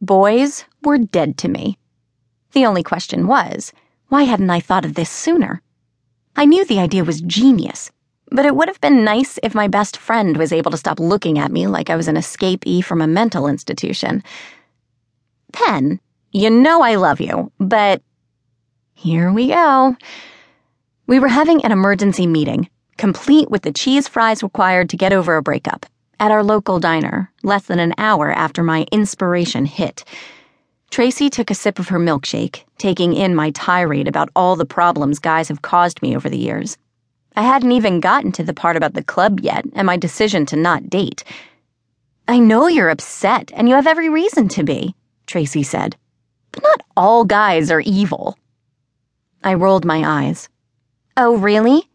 Boys were dead to me. The only question was, why hadn't I thought of this sooner? I knew the idea was genius, but it would have been nice if my best friend was able to stop looking at me like I was an escapee from a mental institution. Pen, you know I love you, but here we go. We were having an emergency meeting, complete with the cheese fries required to get over a breakup, at our local diner, less than an hour after my inspiration hit. Tracy took a sip of her milkshake, taking in my tirade about all the problems guys have caused me over the years. I hadn't even gotten to the part about the club yet and my decision to not date. I know you're upset, and you have every reason to be, Tracy said. But not all guys are evil. I rolled my eyes. Oh, really?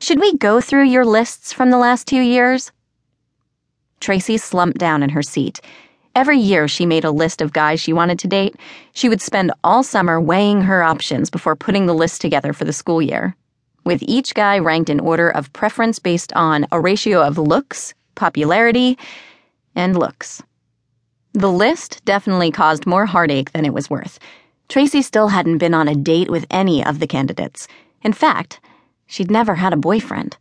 Should we go through your lists from the last two years? Tracy slumped down in her seat. Every year she made a list of guys she wanted to date. She would spend all summer weighing her options before putting the list together for the school year, with each guy ranked in order of preference based on a ratio of looks, popularity, and looks. The list definitely caused more heartache than it was worth. Tracy still hadn't been on a date with any of the candidates. In fact, she'd never had a boyfriend.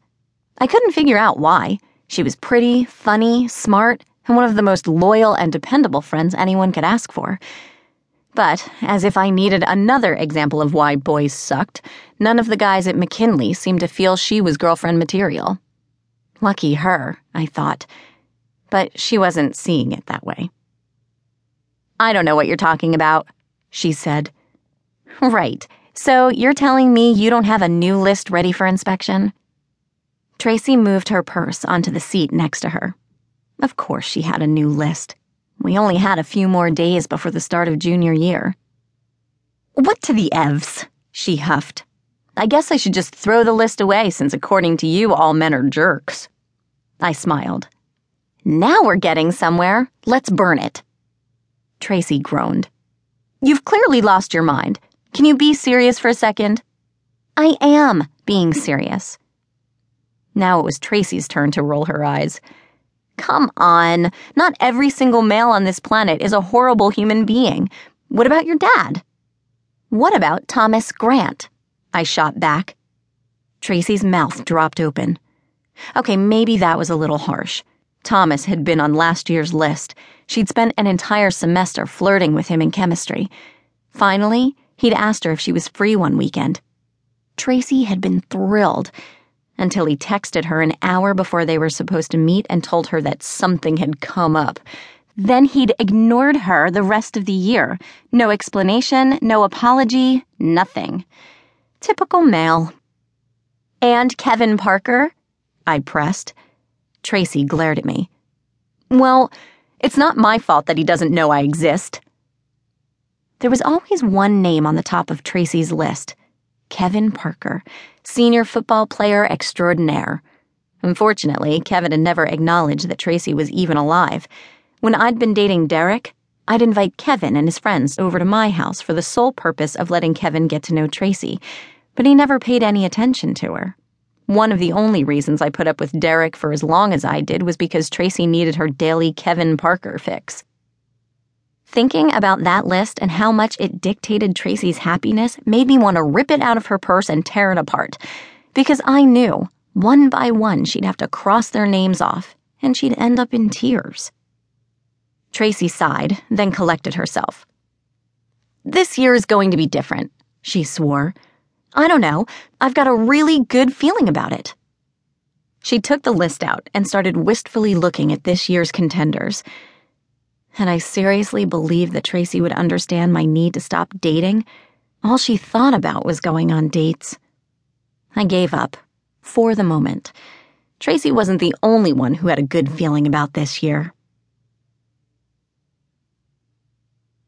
I couldn't figure out why. She was pretty, funny, smart, and one of the most loyal and dependable friends anyone could ask for. But, as if I needed another example of why boys sucked, none of the guys at McKinley seemed to feel she was girlfriend material. Lucky her, I thought. But she wasn't seeing it that way. I don't know what you're talking about she said. Right. So you're telling me you don't have a new list ready for inspection? Tracy moved her purse onto the seat next to her. Of course she had a new list. We only had a few more days before the start of junior year. What to the Evs? she huffed. I guess I should just throw the list away since, according to you, all men are jerks. I smiled. Now we're getting somewhere. Let's burn it. Tracy groaned. You've clearly lost your mind. Can you be serious for a second? I am being serious. Now it was Tracy's turn to roll her eyes. Come on. Not every single male on this planet is a horrible human being. What about your dad? What about Thomas Grant? I shot back. Tracy's mouth dropped open. Okay, maybe that was a little harsh. Thomas had been on last year's list. She'd spent an entire semester flirting with him in chemistry. Finally, he'd asked her if she was free one weekend. Tracy had been thrilled until he texted her an hour before they were supposed to meet and told her that something had come up. Then he'd ignored her the rest of the year. No explanation, no apology, nothing. Typical male. And Kevin Parker? I pressed. Tracy glared at me. Well, it's not my fault that he doesn't know I exist. There was always one name on the top of Tracy's list Kevin Parker, senior football player extraordinaire. Unfortunately, Kevin had never acknowledged that Tracy was even alive. When I'd been dating Derek, I'd invite Kevin and his friends over to my house for the sole purpose of letting Kevin get to know Tracy, but he never paid any attention to her. One of the only reasons I put up with Derek for as long as I did was because Tracy needed her daily Kevin Parker fix. Thinking about that list and how much it dictated Tracy's happiness made me want to rip it out of her purse and tear it apart, because I knew, one by one, she'd have to cross their names off, and she'd end up in tears. Tracy sighed, then collected herself. This year is going to be different, she swore. I don't know. I've got a really good feeling about it. She took the list out and started wistfully looking at this year's contenders. Had I seriously believed that Tracy would understand my need to stop dating? All she thought about was going on dates. I gave up, for the moment. Tracy wasn't the only one who had a good feeling about this year.